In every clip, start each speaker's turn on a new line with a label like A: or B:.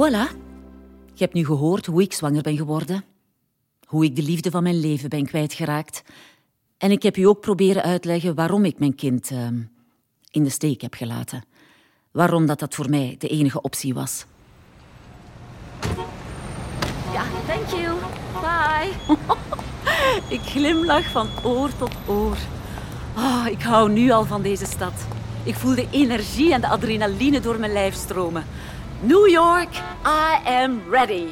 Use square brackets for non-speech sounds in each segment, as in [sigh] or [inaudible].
A: Voilà. Je hebt nu gehoord hoe ik zwanger ben geworden. Hoe ik de liefde van mijn leven ben kwijtgeraakt. En ik heb u ook proberen uitleggen waarom ik mijn kind uh, in de steek heb gelaten. Waarom dat, dat voor mij de enige optie was. Ja, thank you. Bye. [laughs] ik glimlach van oor tot oor. Oh, ik hou nu al van deze stad. Ik voel de energie en de adrenaline door mijn lijf stromen. New York, I am ready.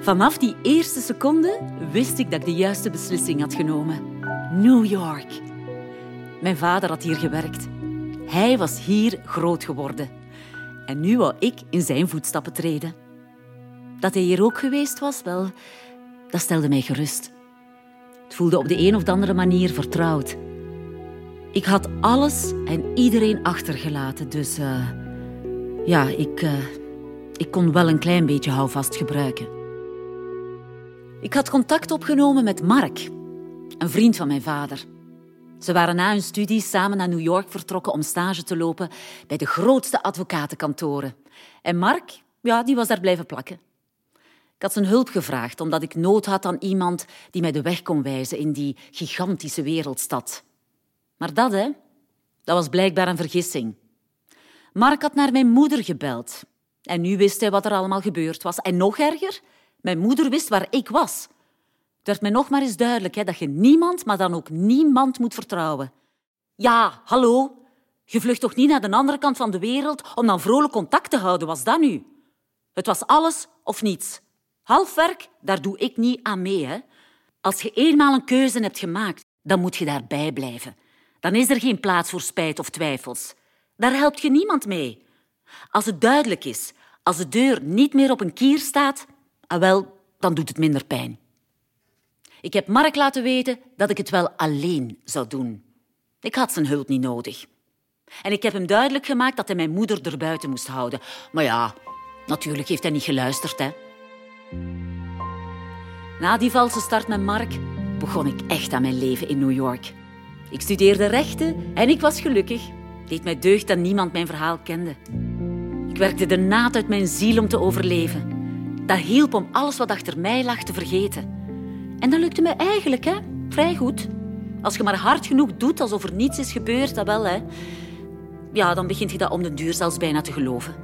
A: Vanaf die eerste seconde wist ik dat ik de juiste beslissing had genomen. New York. Mijn vader had hier gewerkt. Hij was hier groot geworden. En nu wou ik in zijn voetstappen treden. Dat hij hier ook geweest was, wel, dat stelde mij gerust. Het voelde op de een of andere manier vertrouwd. Ik had alles en iedereen achtergelaten, dus uh, ja, ik, uh, ik kon wel een klein beetje houvast gebruiken. Ik had contact opgenomen met Mark, een vriend van mijn vader. Ze waren na hun studie samen naar New York vertrokken om stage te lopen bij de grootste advocatenkantoren. En Mark, ja, die was daar blijven plakken. Ik had zijn hulp gevraagd omdat ik nood had aan iemand die mij de weg kon wijzen in die gigantische wereldstad. Maar dat, hè, dat was blijkbaar een vergissing. Mark had naar mijn moeder gebeld. En nu wist hij wat er allemaal gebeurd was. En nog erger, mijn moeder wist waar ik was. Het werd mij nog maar eens duidelijk hè, dat je niemand, maar dan ook niemand moet vertrouwen. Ja, hallo. Je vlucht toch niet naar de andere kant van de wereld om dan vrolijk contact te houden, was dat nu? Het was alles of niets. Halfwerk, daar doe ik niet aan mee. Hè. Als je eenmaal een keuze hebt gemaakt, dan moet je daarbij blijven. Dan is er geen plaats voor spijt of twijfels. Daar helpt je niemand mee. Als het duidelijk is, als de deur niet meer op een kier staat, ah wel, dan doet het minder pijn. Ik heb Mark laten weten dat ik het wel alleen zou doen. Ik had zijn hulp niet nodig. En ik heb hem duidelijk gemaakt dat hij mijn moeder erbuiten moest houden. Maar ja, natuurlijk heeft hij niet geluisterd, hè. Na die valse start met Mark begon ik echt aan mijn leven in New York. Ik studeerde rechten en ik was gelukkig. Deed mij deugd dat niemand mijn verhaal kende. Ik werkte de naad uit mijn ziel om te overleven. Dat hielp om alles wat achter mij lag te vergeten. En dat lukte me eigenlijk, hè? Vrij goed. Als je maar hard genoeg doet alsof er niets is gebeurd, dat wel, hè? Ja, dan begint je dat om de duur zelfs bijna te geloven.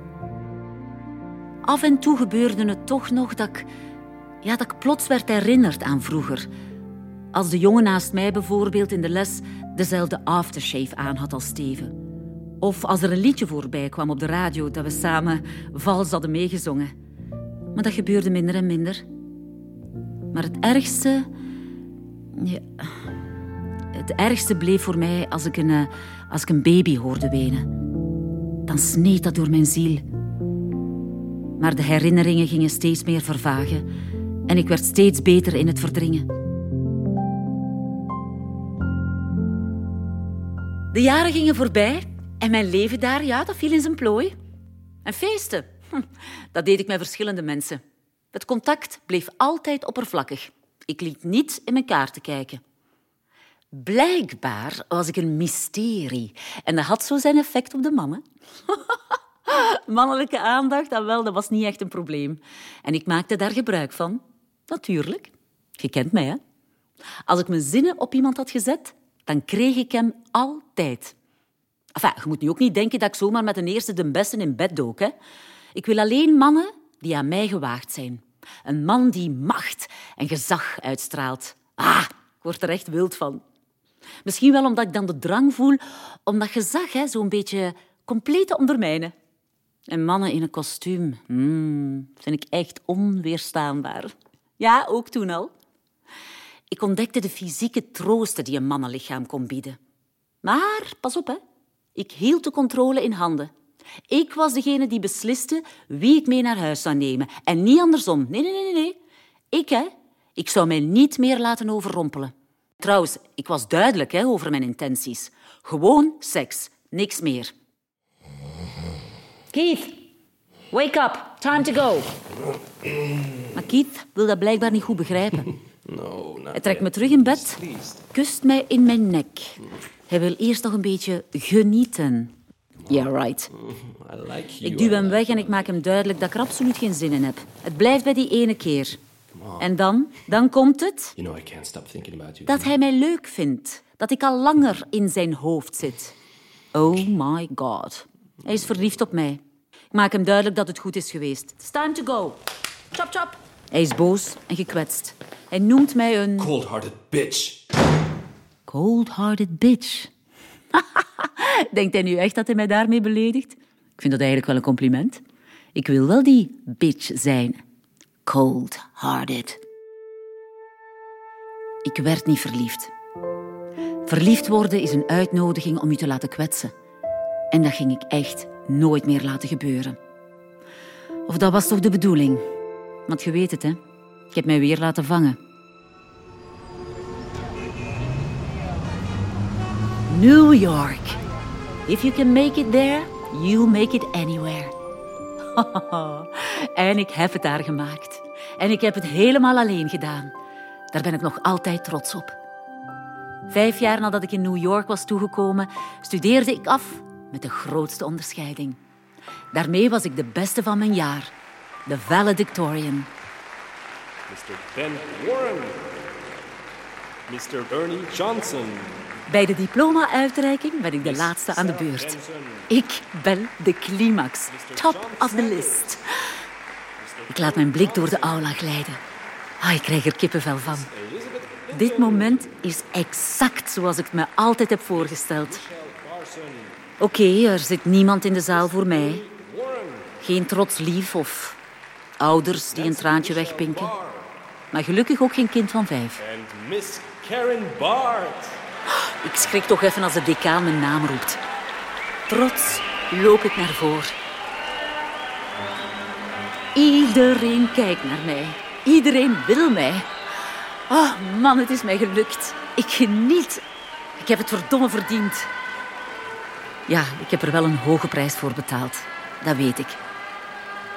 A: Af en toe gebeurde het toch nog dat ik, ja, dat ik plots werd herinnerd aan vroeger. Als de jongen naast mij bijvoorbeeld in de les dezelfde aftershave aan had als Steven. Of als er een liedje voorbij kwam op de radio dat we samen vals hadden meegezongen. Maar dat gebeurde minder en minder. Maar het ergste... Ja, het ergste bleef voor mij als ik, een, als ik een baby hoorde wenen. Dan sneed dat door mijn ziel. Maar de herinneringen gingen steeds meer vervagen en ik werd steeds beter in het verdringen. De jaren gingen voorbij en mijn leven daar, ja, dat viel in zijn plooi. En feesten, hm, dat deed ik met verschillende mensen. Het contact bleef altijd oppervlakkig. Ik liet niet in mijn kaarten kijken. Blijkbaar was ik een mysterie en dat had zo zijn effect op de mannen. [laughs] Mannelijke aandacht, dat wel, dat was niet echt een probleem. En ik maakte daar gebruik van. Natuurlijk. Je kent mij, hè? Als ik mijn zinnen op iemand had gezet, dan kreeg ik hem altijd. Enfin, je moet nu ook niet denken dat ik zomaar met een eerste de beste in bed dook. Hè? Ik wil alleen mannen die aan mij gewaagd zijn. Een man die macht en gezag uitstraalt. Ah, ik word er echt wild van. Misschien wel omdat ik dan de drang voel om dat gezag zo'n beetje compleet te ondermijnen. En mannen in een kostuum, hmm, vind ik echt onweerstaanbaar. Ja, ook toen al. Ik ontdekte de fysieke troosten die een mannenlichaam kon bieden. Maar, pas op, hè. Ik hield de controle in handen. Ik was degene die besliste wie ik mee naar huis zou nemen. En niet andersom. Nee, nee, nee, nee. Ik, hè. Ik zou mij niet meer laten overrompelen. Trouwens, ik was duidelijk hè, over mijn intenties. Gewoon seks, niks meer. Keith, wake up. Time to go. Maar Keith wil dat blijkbaar niet goed begrijpen. [laughs]
B: No,
A: Hij trekt me terug in bed, kust mij in mijn nek. Hij wil eerst nog een beetje genieten. Yeah, right.
B: I like you.
A: Ik duw hem weg en ik maak hem duidelijk dat ik er absoluut geen zin in heb. Het blijft bij die ene keer. En dan? Dan komt het
B: You know I can't stop thinking about you.
A: dat hij mij leuk vindt. Dat ik al langer in zijn hoofd zit. Oh my god. Hij is verliefd op mij. Ik maak hem duidelijk dat het goed is geweest. It's time to go. Chop, chop. Hij is boos en gekwetst. Hij noemt mij een
B: Cold-hearted bitch.
A: Cold-hearted bitch. [laughs] Denkt hij nu echt dat hij mij daarmee beledigt? Ik vind dat eigenlijk wel een compliment. Ik wil wel die bitch zijn. Cold-hearted. Ik werd niet verliefd. Verliefd worden is een uitnodiging om je te laten kwetsen. En dat ging ik echt nooit meer laten gebeuren. Of dat was toch de bedoeling? Want je weet het, hè? Ik heb mij weer laten vangen. New York. If you can make it there, you'll make it anywhere. [laughs] en ik heb het daar gemaakt. En ik heb het helemaal alleen gedaan. Daar ben ik nog altijd trots op. Vijf jaar nadat ik in New York was toegekomen, studeerde ik af met de grootste onderscheiding. Daarmee was ik de beste van mijn jaar, de valedictorian.
B: Mr. Ben Warren. Mr. Bernie Johnson.
A: Bij de diploma-uitreiking ben ik de laatste aan de beurt. Ik ben de climax, top of the list. Ik laat mijn blik door de aula glijden. Ah, ik krijg er kippenvel van. Dit moment is exact zoals ik het me altijd heb voorgesteld. Oké, er zit niemand in de zaal voor mij. Geen trots lief of ouders die een traantje wegpinken. Maar gelukkig ook geen kind van vijf.
B: And Miss Karen Bart.
A: Ik schrik toch even als de decaan mijn naam roept. Trots loop ik naar voren. Iedereen kijkt naar mij. Iedereen wil mij. Oh man, het is mij gelukt. Ik geniet. Ik heb het verdomme verdiend. Ja, ik heb er wel een hoge prijs voor betaald. Dat weet ik.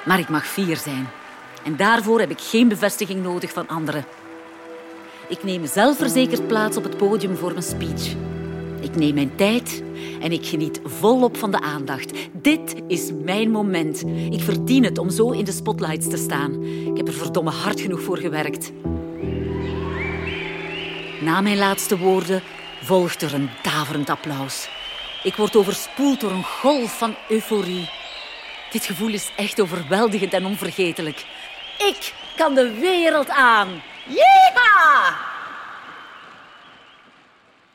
A: Maar ik mag fier zijn. En daarvoor heb ik geen bevestiging nodig van anderen. Ik neem zelfverzekerd plaats op het podium voor mijn speech. Ik neem mijn tijd en ik geniet volop van de aandacht. Dit is mijn moment. Ik verdien het om zo in de spotlights te staan. Ik heb er verdomme hard genoeg voor gewerkt. Na mijn laatste woorden volgt er een daverend applaus. Ik word overspoeld door een golf van euforie. Dit gevoel is echt overweldigend en onvergetelijk. Ik kan de wereld aan. Yeeha!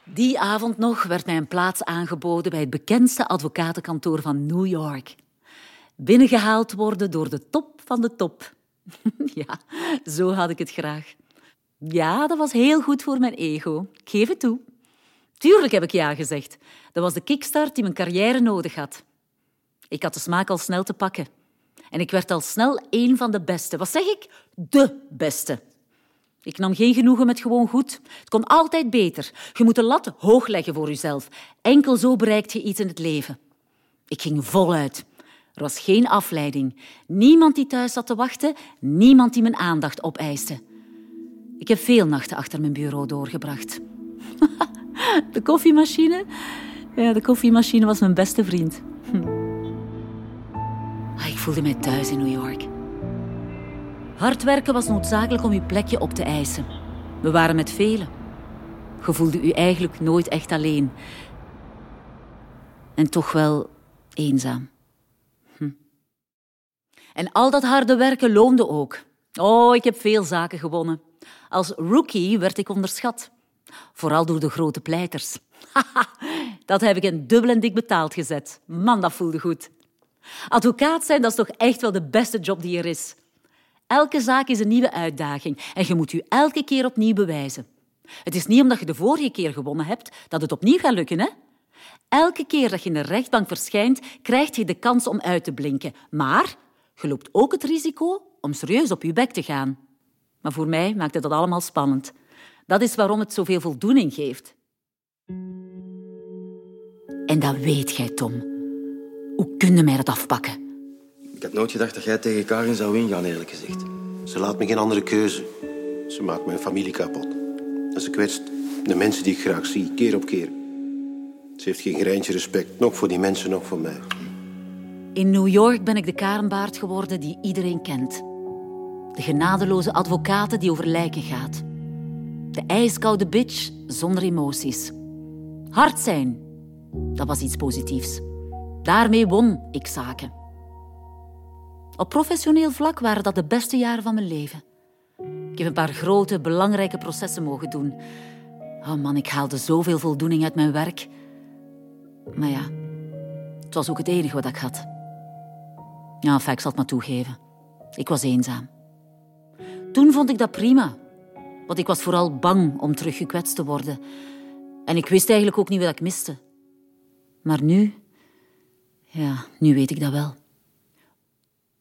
A: Die avond nog werd mij een plaats aangeboden bij het bekendste advocatenkantoor van New York. Binnengehaald worden door de top van de top. [laughs] ja, zo had ik het graag. Ja, dat was heel goed voor mijn ego. Ik geef het toe. Tuurlijk heb ik ja gezegd. Dat was de kickstart die mijn carrière nodig had. Ik had de smaak al snel te pakken. En ik werd al snel een van de beste. Wat zeg ik? De beste. Ik nam geen genoegen met gewoon goed. Het kon altijd beter. Je moet de lat hoog leggen voor jezelf. Enkel zo bereikt je iets in het leven. Ik ging voluit. Er was geen afleiding. Niemand die thuis zat te wachten. Niemand die mijn aandacht opeiste. Ik heb veel nachten achter mijn bureau doorgebracht. [laughs] De koffiemachine? Ja, de koffiemachine was mijn beste vriend. Hm. Ah, ik voelde mij thuis in New York. Hard werken was noodzakelijk om je plekje op te eisen. We waren met velen. Je voelde je eigenlijk nooit echt alleen. En toch wel eenzaam. Hm. En al dat harde werken loonde ook. Oh, ik heb veel zaken gewonnen. Als rookie werd ik onderschat. Vooral door de grote pleiters. [laughs] dat heb ik in dubbel en dik betaald gezet. Man, dat voelde goed. Advocaat zijn, dat is toch echt wel de beste job die er is. Elke zaak is een nieuwe uitdaging en je moet je elke keer opnieuw bewijzen. Het is niet omdat je de vorige keer gewonnen hebt dat het opnieuw gaat lukken, hè? Elke keer dat je in de rechtbank verschijnt, krijg je de kans om uit te blinken. Maar je loopt ook het risico om serieus op je bek te gaan. Maar voor mij maakte dat allemaal spannend. Dat is waarom het zoveel voldoening geeft. En dat weet jij, Tom. Hoe kun je mij dat afpakken?
C: Ik had nooit gedacht dat jij tegen Karin zou ingaan, eerlijk gezegd.
D: Ze laat me geen andere keuze. Ze maakt mijn familie kapot. En ze kwetst de mensen die ik graag zie, keer op keer. Ze heeft geen greintje respect. Nog voor die mensen, nog voor mij.
A: In New York ben ik de karenbaard geworden die iedereen kent. De genadeloze advocaat die over lijken gaat. De ijskoude bitch zonder emoties. Hard zijn, dat was iets positiefs. Daarmee won ik zaken. Op professioneel vlak waren dat de beste jaren van mijn leven. Ik heb een paar grote, belangrijke processen mogen doen. Oh man, ik haalde zoveel voldoening uit mijn werk. Maar ja, het was ook het enige wat ik had. Ja, enfin, ik zal het maar toegeven. Ik was eenzaam. Toen vond ik dat prima. Want ik was vooral bang om terug gekwetst te worden. En ik wist eigenlijk ook niet wat ik miste. Maar nu... Ja, nu weet ik dat wel.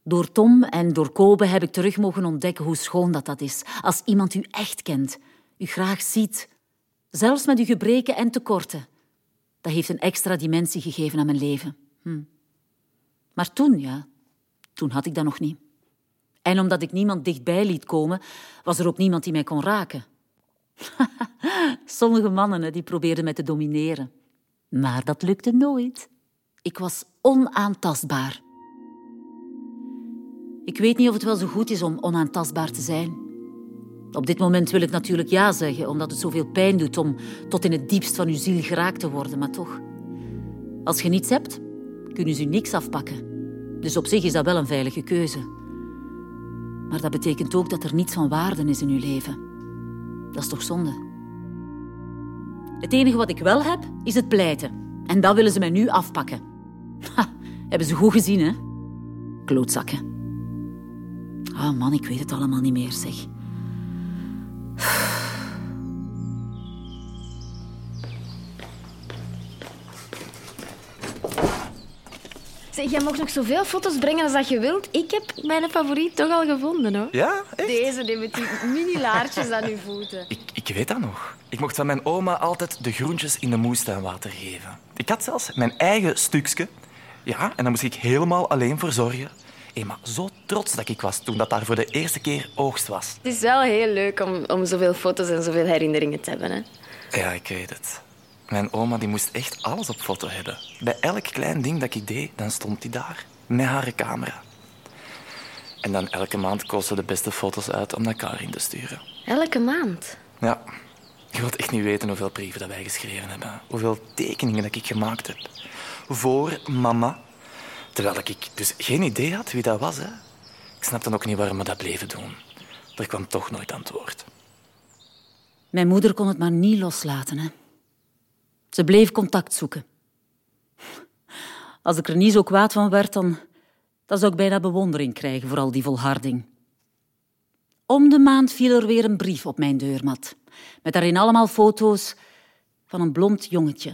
A: Door Tom en door Kobe heb ik terug mogen ontdekken hoe schoon dat, dat is. Als iemand u echt kent, u graag ziet. Zelfs met uw gebreken en tekorten. Dat heeft een extra dimensie gegeven aan mijn leven. Hm. Maar toen, ja, toen had ik dat nog niet. En omdat ik niemand dichtbij liet komen, was er ook niemand die mij kon raken. [laughs] Sommige mannen die probeerden mij te domineren. Maar dat lukte nooit. Ik was onaantastbaar. Ik weet niet of het wel zo goed is om onaantastbaar te zijn. Op dit moment wil ik natuurlijk ja zeggen, omdat het zoveel pijn doet om tot in het diepst van uw ziel geraakt te worden, maar toch. Als je niets hebt, kunnen ze u niks afpakken. Dus op zich is dat wel een veilige keuze. Maar dat betekent ook dat er niets van waarde is in uw leven. Dat is toch zonde? Het enige wat ik wel heb, is het pleiten. En dat willen ze mij nu afpakken. Ha, hebben ze goed gezien, hè? Klootzakken. Ah oh man, ik weet het allemaal niet meer, zeg.
E: Zeg, jij mag nog zoveel foto's brengen als dat je wilt. Ik heb mijn favoriet toch al gevonden, hoor.
F: Ja, echt?
E: Deze, die met die mini-laartjes aan uw voeten.
F: Ik, ik weet dat nog. Ik mocht van mijn oma altijd de groentjes in de moestuin water geven. Ik had zelfs mijn eigen stukje. Ja, en daar moest ik helemaal alleen voor zorgen. Hey, maar zo trots dat ik was toen dat daar voor de eerste keer oogst was.
E: Het is wel heel leuk om, om zoveel foto's en zoveel herinneringen te hebben. Hè?
F: Ja, ik weet het. Mijn oma die moest echt alles op foto hebben. Bij elk klein ding dat ik deed, dan stond die daar. Met haar camera. En dan elke maand koos ze de beste foto's uit om naar Karin te sturen.
E: Elke maand?
F: Ja. Je wilt echt niet weten hoeveel brieven dat wij geschreven hebben. Hoeveel tekeningen dat ik gemaakt heb. Voor mama. Terwijl ik dus geen idee had wie dat was. Hè. Ik snapte ook niet waarom we dat bleven doen. Er kwam toch nooit antwoord.
A: Mijn moeder kon het maar niet loslaten. Hè. Ze bleef contact zoeken. Als ik er niet zo kwaad van werd, dan, dan zou ik bijna bewondering krijgen voor al die volharding. Om de maand viel er weer een brief op mijn deurmat, met daarin allemaal foto's van een blond jongetje.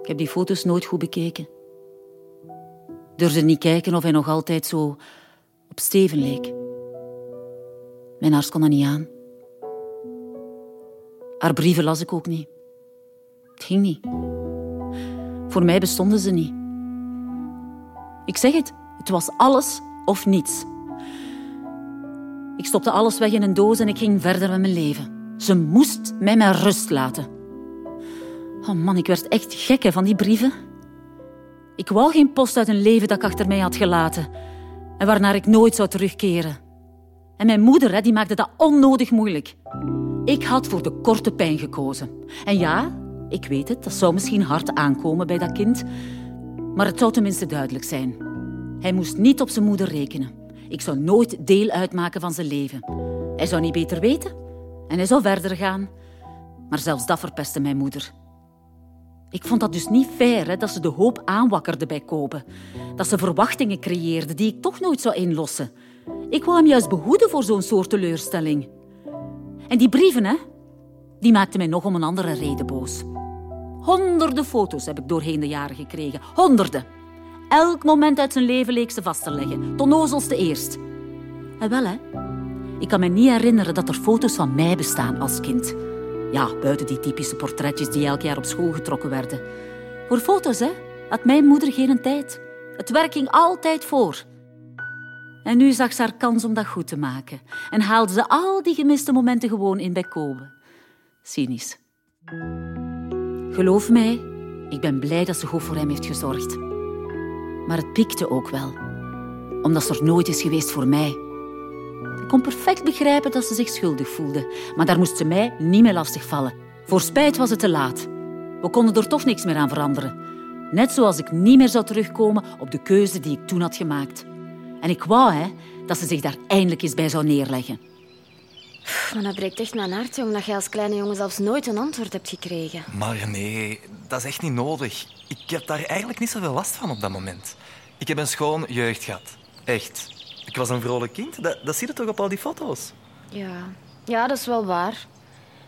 A: Ik heb die foto's nooit goed bekeken. Durfde niet kijken of hij nog altijd zo op Steven leek. Mijn hart kon dat niet aan. Haar brieven las ik ook niet. Het ging niet. Voor mij bestonden ze niet. Ik zeg het, het was alles of niets. Ik stopte alles weg in een doos en ik ging verder met mijn leven. Ze moest mij met rust laten. Oh man, ik werd echt gek van die brieven. Ik wou geen post uit een leven dat ik achter mij had gelaten en waarnaar ik nooit zou terugkeren. En mijn moeder die maakte dat onnodig moeilijk. Ik had voor de korte pijn gekozen. En ja, ik weet het, dat zou misschien hard aankomen bij dat kind, maar het zou tenminste duidelijk zijn. Hij moest niet op zijn moeder rekenen. Ik zou nooit deel uitmaken van zijn leven. Hij zou niet beter weten en hij zou verder gaan. Maar zelfs dat verpestte mijn moeder. Ik vond dat dus niet fair hè, dat ze de hoop aanwakkerde bij Kobe. Dat ze verwachtingen creëerde die ik toch nooit zou inlossen. Ik wou hem juist behoeden voor zo'n soort teleurstelling. En die brieven, hè, die maakten mij nog om een andere reden boos. Honderden foto's heb ik doorheen de jaren gekregen. Honderden. Elk moment uit zijn leven leek ze vast te leggen. Tot eerst. En wel, hè. Ik kan me niet herinneren dat er foto's van mij bestaan als kind. Ja, buiten die typische portretjes die elk jaar op school getrokken werden. Voor foto's, hè, had mijn moeder geen tijd. Het werk ging altijd voor. En nu zag ze haar kans om dat goed te maken. En haalde ze al die gemiste momenten gewoon in bij Kobe. Cynisch. Geloof mij, ik ben blij dat ze goed voor hem heeft gezorgd. Maar het piekte ook wel, omdat ze er nooit is geweest voor mij. Ik kon perfect begrijpen dat ze zich schuldig voelde, maar daar moest ze mij niet meer lastigvallen. Voor spijt was het te laat. We konden er toch niks meer aan veranderen. Net zoals ik niet meer zou terugkomen op de keuze die ik toen had gemaakt. En ik wou hè, dat ze zich daar eindelijk eens bij zou neerleggen.
E: Maar dat breekt echt mijn hart, omdat je als kleine jongen zelfs nooit een antwoord hebt gekregen.
F: Maar nee, dat is echt niet nodig. Ik heb daar eigenlijk niet zoveel last van op dat moment. Ik heb een schoon jeugd gehad. Echt. Ik was een vrolijk kind. Dat, dat zie je toch op al die foto's?
E: Ja. ja, dat is wel waar.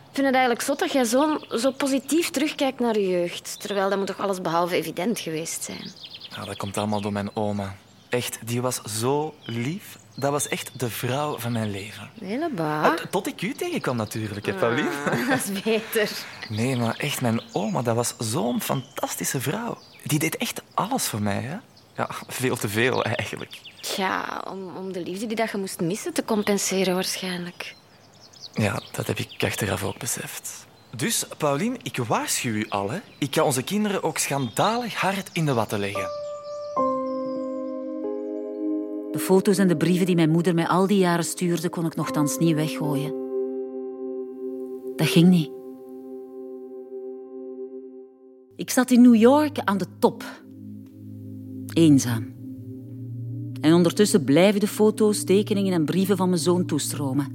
E: Ik vind het eigenlijk zot dat jij zo, zo positief terugkijkt naar je jeugd. Terwijl dat moet toch alles behalve evident geweest zijn.
F: Ja, dat komt allemaal door mijn oma. Echt, die was zo lief. Dat was echt de vrouw van mijn leven.
E: Helemaal.
F: Uh, tot ik u tegenkwam natuurlijk, hè, Pauline?
E: Ah, [laughs] dat is beter.
F: Nee, maar echt, mijn oma, dat was zo'n fantastische vrouw. Die deed echt alles voor mij, hè? Ja, veel te veel eigenlijk.
E: Ja, om, om de liefde die dat je moest missen te compenseren waarschijnlijk.
F: Ja, dat heb ik achteraf ook beseft. Dus, Pauline, ik waarschuw u al, hè. Ik ga onze kinderen ook schandalig hard in de watten leggen.
A: De foto's en de brieven die mijn moeder mij al die jaren stuurde, kon ik nogthans niet weggooien. Dat ging niet. Ik zat in New York aan de top. Eenzaam. En ondertussen blijven de foto's, tekeningen en brieven van mijn zoon toestromen.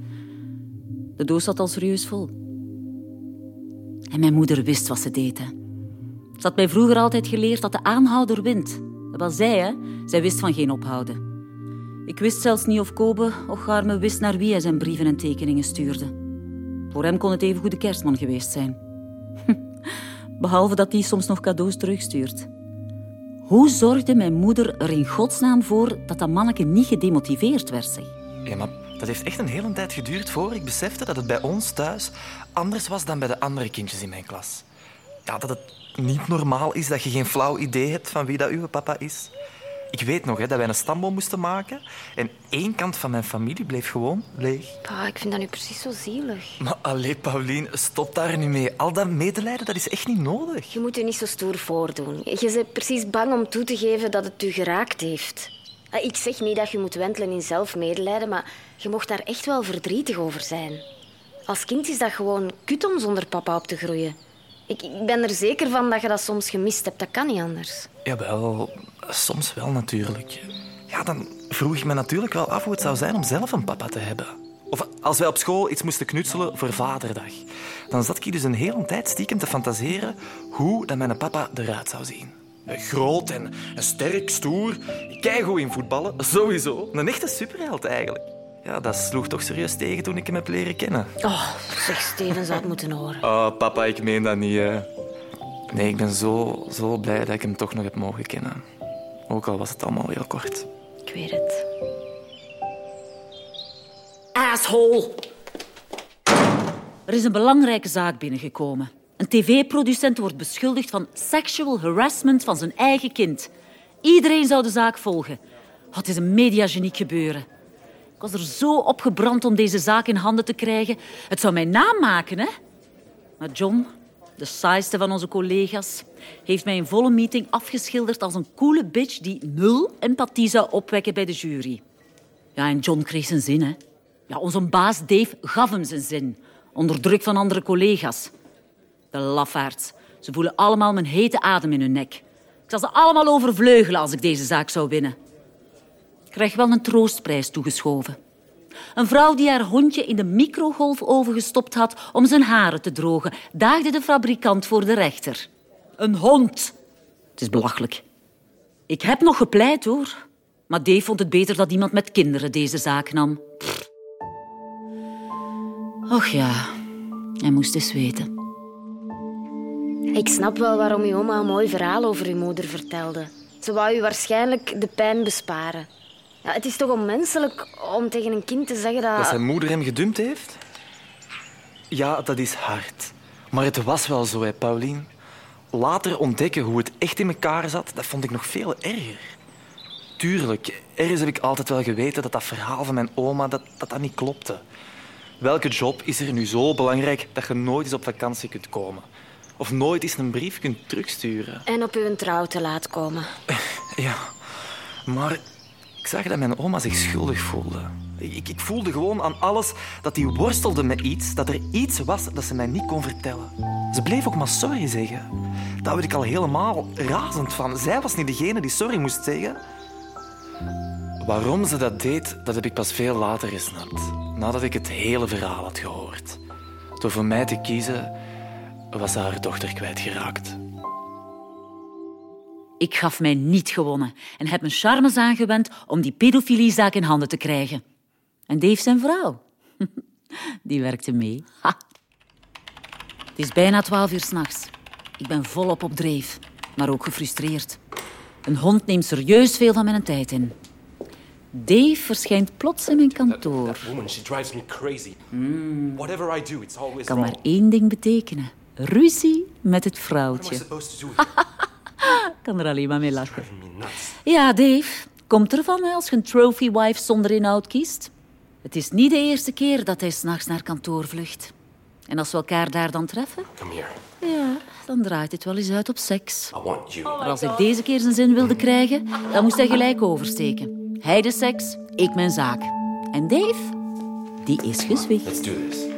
A: De doos zat al serieus vol. En mijn moeder wist wat ze deed. Ze had mij vroeger altijd geleerd dat de aanhouder wint. Dat was zij, hè. Zij wist van geen ophouden. Ik wist zelfs niet of Kobe of Garme wist naar wie hij zijn brieven en tekeningen stuurde. Voor hem kon het even goede kerstman geweest zijn. [laughs] Behalve dat hij soms nog cadeaus terugstuurt. Hoe zorgde mijn moeder er in godsnaam voor dat dat manneke niet gedemotiveerd werd? Zeg?
F: Ja, maar dat heeft echt een hele tijd geduurd voor ik besefte dat het bij ons thuis anders was dan bij de andere kindjes in mijn klas. Ja, dat het niet normaal is dat je geen flauw idee hebt van wie dat uw papa is. Ik weet nog hè, dat wij een stamboom moesten maken en één kant van mijn familie bleef gewoon leeg.
E: Pa, ik vind dat nu precies zo zielig.
F: Maar allee, Pauline, stop daar nu mee. Al dat medelijden, dat is echt niet nodig.
E: Je moet je niet zo stoer voordoen. Je bent precies bang om toe te geven dat het u geraakt heeft. Ik zeg niet dat je moet wentelen in zelfmedelijden, maar je mocht daar echt wel verdrietig over zijn. Als kind is dat gewoon kut om zonder papa op te groeien. Ik, ik ben er zeker van dat je dat soms gemist hebt. Dat kan niet anders.
F: Jawel, soms wel natuurlijk. Ja, dan vroeg ik me natuurlijk wel af hoe het zou zijn om zelf een papa te hebben. Of als wij op school iets moesten knutselen voor Vaderdag. Dan zat ik dus een hele tijd stiekem te fantaseren hoe dat mijn papa eruit zou zien. Groot en, sterk, stoer. Keigoed in voetballen, sowieso. Een echte superheld eigenlijk. Ja, dat sloeg toch serieus tegen toen ik hem heb leren kennen.
E: Oh, zeg, Steven zou het moeten horen. [laughs]
F: Oh, papa, ik meen dat niet. Hè. Nee, ik ben zo, zo blij dat ik hem toch nog heb mogen kennen. Ook al was het allemaal heel kort.
E: Ik weet het.
A: Asshole! Er is een belangrijke zaak binnengekomen. Een tv-producent wordt beschuldigd van sexual harassment van zijn eigen kind. Iedereen zou de zaak volgen. Oh, het is een mediageniek gebeuren. Ik was er zo opgebrand om deze zaak in handen te krijgen. Het zou mij namaken, hè? Maar John, de saaiste van onze collega's, heeft mij in volle meeting afgeschilderd als een coole bitch die nul empathie zou opwekken bij de jury. Ja, en John kreeg zijn zin, hè? Ja, onze baas Dave gaf hem zijn zin, onder druk van andere collega's. De lafaards. Ze voelen allemaal mijn hete adem in hun nek. Ik zal ze allemaal overvleugelen als ik deze zaak zou winnen. Ik krijg wel een troostprijs toegeschoven. Een vrouw die haar hondje in de microgolfoven gestopt had om zijn haren te drogen, daagde de fabrikant voor de rechter. Een hond. Het is belachelijk. Ik heb nog gepleit, hoor. Maar Dave vond het beter dat iemand met kinderen deze zaak nam. Och ja, hij moest eens weten.
E: Ik snap wel waarom uw oma een mooi verhaal over uw moeder vertelde. Ze wou u waarschijnlijk de pijn besparen. Ja, het is toch onmenselijk om tegen een kind te zeggen dat...
F: Dat zijn moeder hem gedumpt heeft? Ja, dat is hard. Maar het was wel zo, hè, Paulien. Later ontdekken hoe het echt in elkaar zat, dat vond ik nog veel erger. Tuurlijk, ergens heb ik altijd wel geweten dat dat verhaal van mijn oma dat, dat, dat niet klopte. Welke job is er nu zo belangrijk dat je nooit eens op vakantie kunt komen? Of nooit eens een brief kunt terugsturen.
E: En op uw trouw te laat komen. [laughs]
F: Ja, maar ik zag dat mijn oma zich schuldig voelde. Ik, voelde gewoon aan alles dat hij worstelde met iets, dat er iets was dat ze mij niet kon vertellen. Ze bleef ook maar sorry zeggen. Daar werd ik al helemaal razend van. Zij was niet degene die sorry moest zeggen. Waarom ze dat deed, dat heb ik pas veel later gesnapt. Nadat ik het hele verhaal had gehoord. Door voor mij te kiezen, was ze haar dochter kwijtgeraakt.
A: Ik gaf mij niet gewonnen en heb mijn charmes aangewend om die pedofiliezaak in handen te krijgen. En Dave zijn vrouw. [laughs] Die werkte mee. Ha. Het is bijna twaalf uur s'nachts. Ik ben volop op dreef, maar ook gefrustreerd. Een hond neemt serieus veel van mijn tijd in. Dave verschijnt plots in mijn kantoor.
B: That woman, she drives me crazy. Whatever I do, it's always
A: Kan
B: wrong.
A: maar één ding betekenen. Ruzie met het vrouwtje. [laughs]
B: supposed to do? with it?
A: Ik kan er alleen maar mee lachen. Ja, Dave. Komt ervan hè, als je een trophy wife zonder inhoud kiest. Het is niet de eerste keer dat hij s'nachts naar kantoor vlucht. En als we elkaar daar dan treffen,
B: Come here.
A: ja, dan draait het wel eens uit op seks.
B: I want you.
A: Maar als hij deze keer zijn zin wilde krijgen, dan moest hij gelijk oversteken. Hij de seks, ik mijn zaak. En Dave, die is gezwicht.
B: Let's do this. [laughs]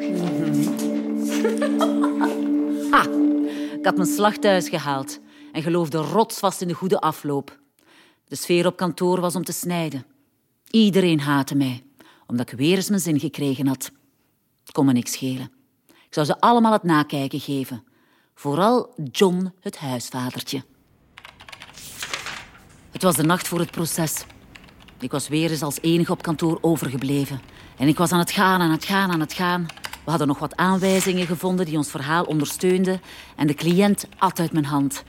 A: Ik had mijn slag thuis gehaald en geloofde rotsvast in de goede afloop. De sfeer op kantoor was om te snijden. Iedereen haatte mij, omdat ik weer eens mijn zin gekregen had. Het kon me niks schelen. Ik zou ze allemaal het nakijken geven. Vooral John, het huisvadertje. Het was de nacht voor het proces. Ik was weer eens als enige op kantoor overgebleven. En ik was aan het gaan, aan het gaan, aan het gaan. We hadden nog wat aanwijzingen gevonden die ons verhaal ondersteunden. En de cliënt at uit mijn hand.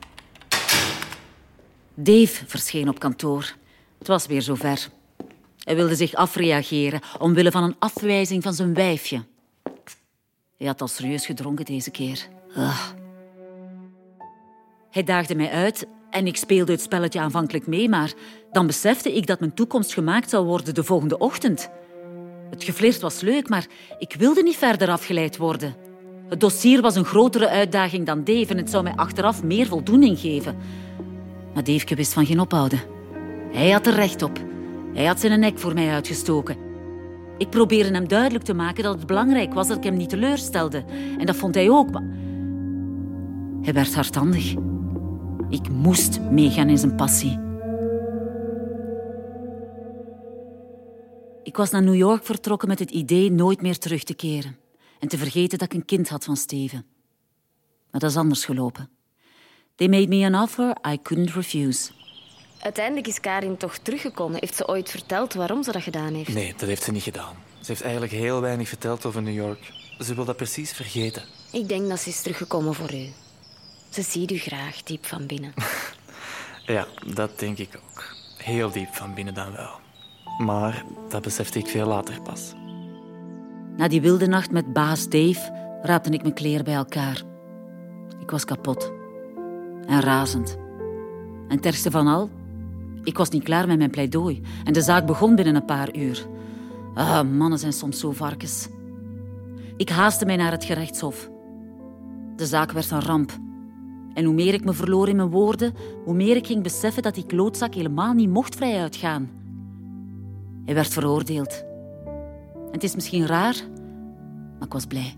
A: Dave verscheen op kantoor. Het was weer zover. Hij wilde zich afreageren omwille van een afwijzing van zijn wijfje. Hij had al serieus gedronken deze keer. Hij daagde mij uit en ik speelde het spelletje aanvankelijk mee, maar dan besefte ik dat mijn toekomst gemaakt zou worden de volgende ochtend. Het geflirt was leuk, maar ik wilde niet verder afgeleid worden. Het dossier was een grotere uitdaging dan Dave en het zou mij achteraf meer voldoening geven. Maar Dave wist van geen ophouden. Hij had er recht op. Hij had zijn nek voor mij uitgestoken. Ik probeerde hem duidelijk te maken dat het belangrijk was dat ik hem niet teleurstelde. En dat vond hij ook, maar... Hij werd hardhandig. Ik moest meegaan in zijn passie. Ik was naar New York vertrokken met het idee nooit meer terug te keren en te vergeten dat ik een kind had van Steven. Maar dat is anders gelopen. They made me an offer I couldn't refuse.
E: Uiteindelijk is Karin toch teruggekomen. Heeft ze ooit verteld waarom ze dat gedaan heeft?
F: Nee, dat heeft ze niet gedaan. Ze heeft eigenlijk heel weinig verteld over New York. Ze wil dat precies vergeten.
E: Ik denk dat ze is teruggekomen voor u. Ze ziet u graag, diep van binnen. [laughs]
F: Ja, dat denk ik ook. Heel diep van binnen dan wel. Maar dat besefte ik veel later pas.
A: Na die wilde nacht met baas Dave raapte ik mijn kleren bij elkaar. Ik was kapot. En razend. En het ergste van al, ik was niet klaar met mijn pleidooi. En de zaak begon binnen een paar uur. Ah, mannen zijn soms zo varkens. Ik haastte mij naar het gerechtshof. De zaak werd een ramp. En hoe meer ik me verloor in mijn woorden, hoe meer ik ging beseffen dat die klootzak helemaal niet mocht vrij uitgaan. Hij werd veroordeeld. En het is misschien raar, maar ik was blij.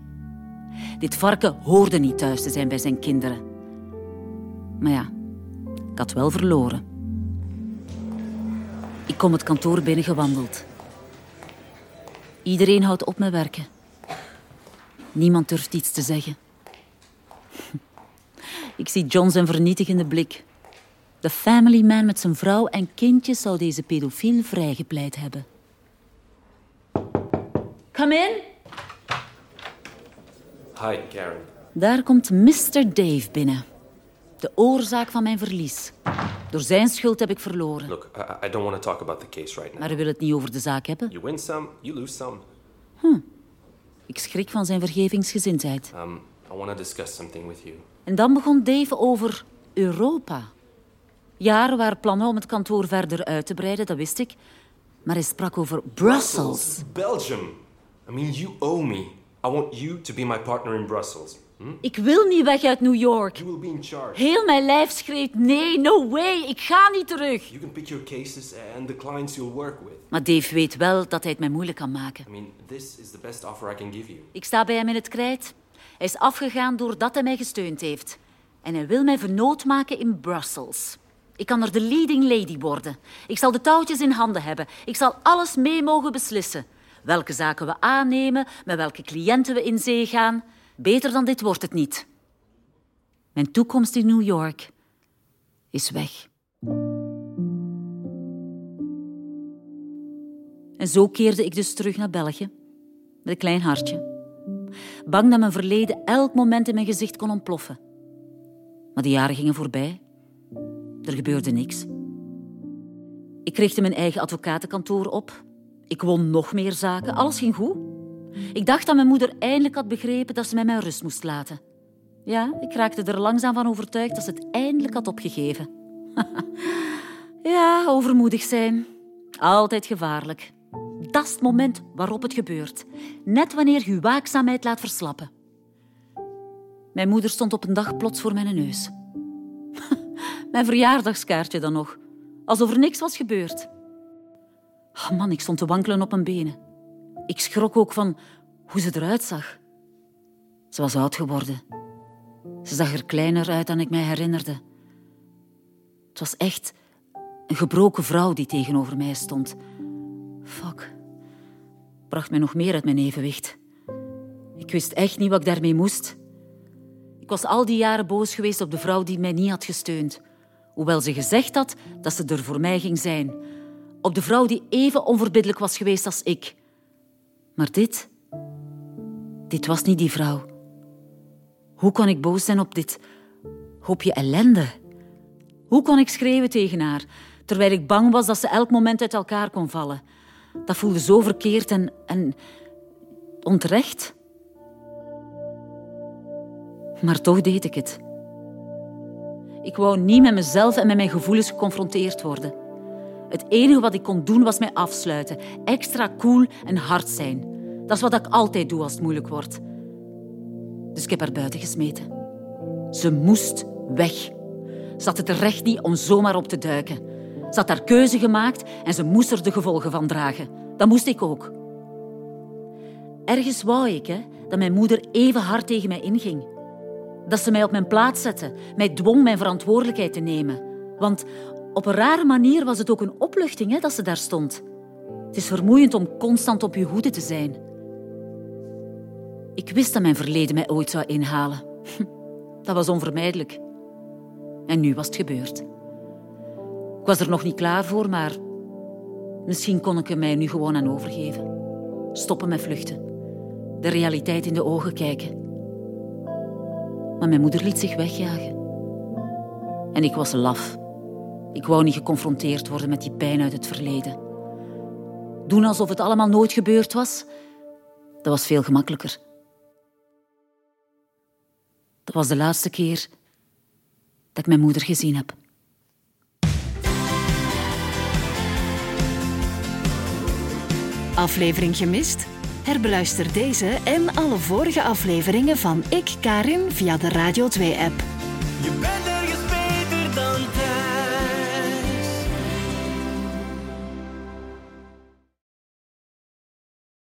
A: Dit varken hoorde niet thuis te zijn bij zijn kinderen. Maar ja, ik had wel verloren. Ik kom het kantoor binnengewandeld. Iedereen houdt op met werken. Niemand durft iets te zeggen. [laughs] Ik zie John zijn vernietigende blik. De family man met zijn vrouw en kindjes zou deze pedofiel vrijgepleit hebben. Come in.
B: Hi, Karen.
A: Daar komt Mr. Dave binnen. De oorzaak van mijn verlies. Door zijn schuld heb ik verloren.
B: Look, I, I don't want to talk about the case right now.
A: Maar hij wil het niet over de zaak hebben.
B: You win some, you lose some.
A: Ik schrik van zijn vergevingsgezindheid.
B: Um, I want to discuss something with you.
A: En dan begon Dave over Europa. Ja, er waren plannen om het kantoor verder uit te breiden, dat wist ik. Maar hij sprak over Brussels.
B: Belgium. I mean, you owe me. I want you to be my partner in Brussels.
A: Ik wil niet weg uit New York.
B: You will be in charge.
A: Heel mijn lijf schreeuwt nee, no way, ik ga niet terug.
B: You can pick your cases and the clients you'll work with.
A: Maar Dave weet wel dat hij het mij moeilijk kan maken.
B: I mean, this is the best offer I can give you.
A: Ik sta bij hem in het krijt. Hij is afgegaan doordat hij mij gesteund heeft. En hij wil mij vernoot maken in Brussels. Ik kan er de leading lady worden. Ik zal de touwtjes in handen hebben. Ik zal alles mee mogen beslissen. Welke zaken we aannemen, met welke cliënten we in zee gaan. Beter dan dit wordt het niet. Mijn toekomst in New York is weg. En zo keerde ik dus terug naar België, met een klein hartje. Bang dat mijn verleden elk moment in mijn gezicht kon ontploffen. Maar de jaren gingen voorbij. Er gebeurde niks. Ik richtte mijn eigen advocatenkantoor op. Ik won nog meer zaken. Alles ging goed. Ik dacht dat mijn moeder eindelijk had begrepen dat ze mij mijn rust moest laten. Ja, ik raakte er langzaam van overtuigd dat ze het eindelijk had opgegeven. [laughs] ja, overmoedig zijn. Altijd gevaarlijk. Dat is het moment waarop het gebeurt. Net wanneer je waakzaamheid laat verslappen. Mijn moeder stond op een dag plots voor mijn neus. [laughs] mijn verjaardagskaartje dan nog. Alsof er niks was gebeurd. Oh man, ik stond te wankelen op mijn benen. Ik schrok ook van hoe ze eruit zag. Ze was oud geworden. Ze zag er kleiner uit dan ik mij herinnerde. Het was echt een gebroken vrouw die tegenover mij stond. Fuck. Bracht mij nog meer uit mijn evenwicht. Ik wist echt niet wat ik daarmee moest. Ik was al die jaren boos geweest op de vrouw die mij niet had gesteund. Hoewel ze gezegd had dat ze er voor mij ging zijn. Op de vrouw die even onverbiddelijk was geweest als ik. Maar dit... Dit was niet die vrouw. Hoe kon ik boos zijn op dit hoopje ellende? Hoe kon ik schreeuwen tegen haar, terwijl ik bang was dat ze elk moment uit elkaar kon vallen? Dat voelde zo verkeerd en, en onterecht. Maar toch deed ik het. Ik wou niet met mezelf en met mijn gevoelens geconfronteerd worden. Het enige wat ik kon doen was mij afsluiten, extra cool en hard zijn. Dat is wat ik altijd doe als het moeilijk wordt. Dus ik heb haar buiten gesmeten. Ze moest weg. Ze had het recht niet om zomaar op te duiken. Ze had haar keuze gemaakt en ze moest er de gevolgen van dragen. Dat moest ik ook. Ergens wou ik hè, dat mijn moeder even hard tegen mij inging. Dat ze mij op mijn plaats zette, mij dwong mijn verantwoordelijkheid te nemen. Want op een rare manier was het ook een opluchting hè, dat ze daar stond. Het is vermoeiend om constant op je hoede te zijn. Ik wist dat mijn verleden mij ooit zou inhalen. [laughs] Dat was onvermijdelijk. En nu was het gebeurd. Ik was er nog niet klaar voor, maar misschien kon ik er mij nu gewoon aan overgeven. Stoppen met vluchten. De realiteit in de ogen kijken. Maar mijn moeder liet zich wegjagen. En ik was laf. Ik wou niet geconfronteerd worden met die pijn uit het verleden. Doen alsof het allemaal nooit gebeurd was, dat was veel gemakkelijker. Dat was de laatste keer dat ik mijn moeder gezien heb.
G: Aflevering gemist? Herbeluister deze en alle vorige afleveringen van Ik Karin via de Radio 2-app.
H: Je bent er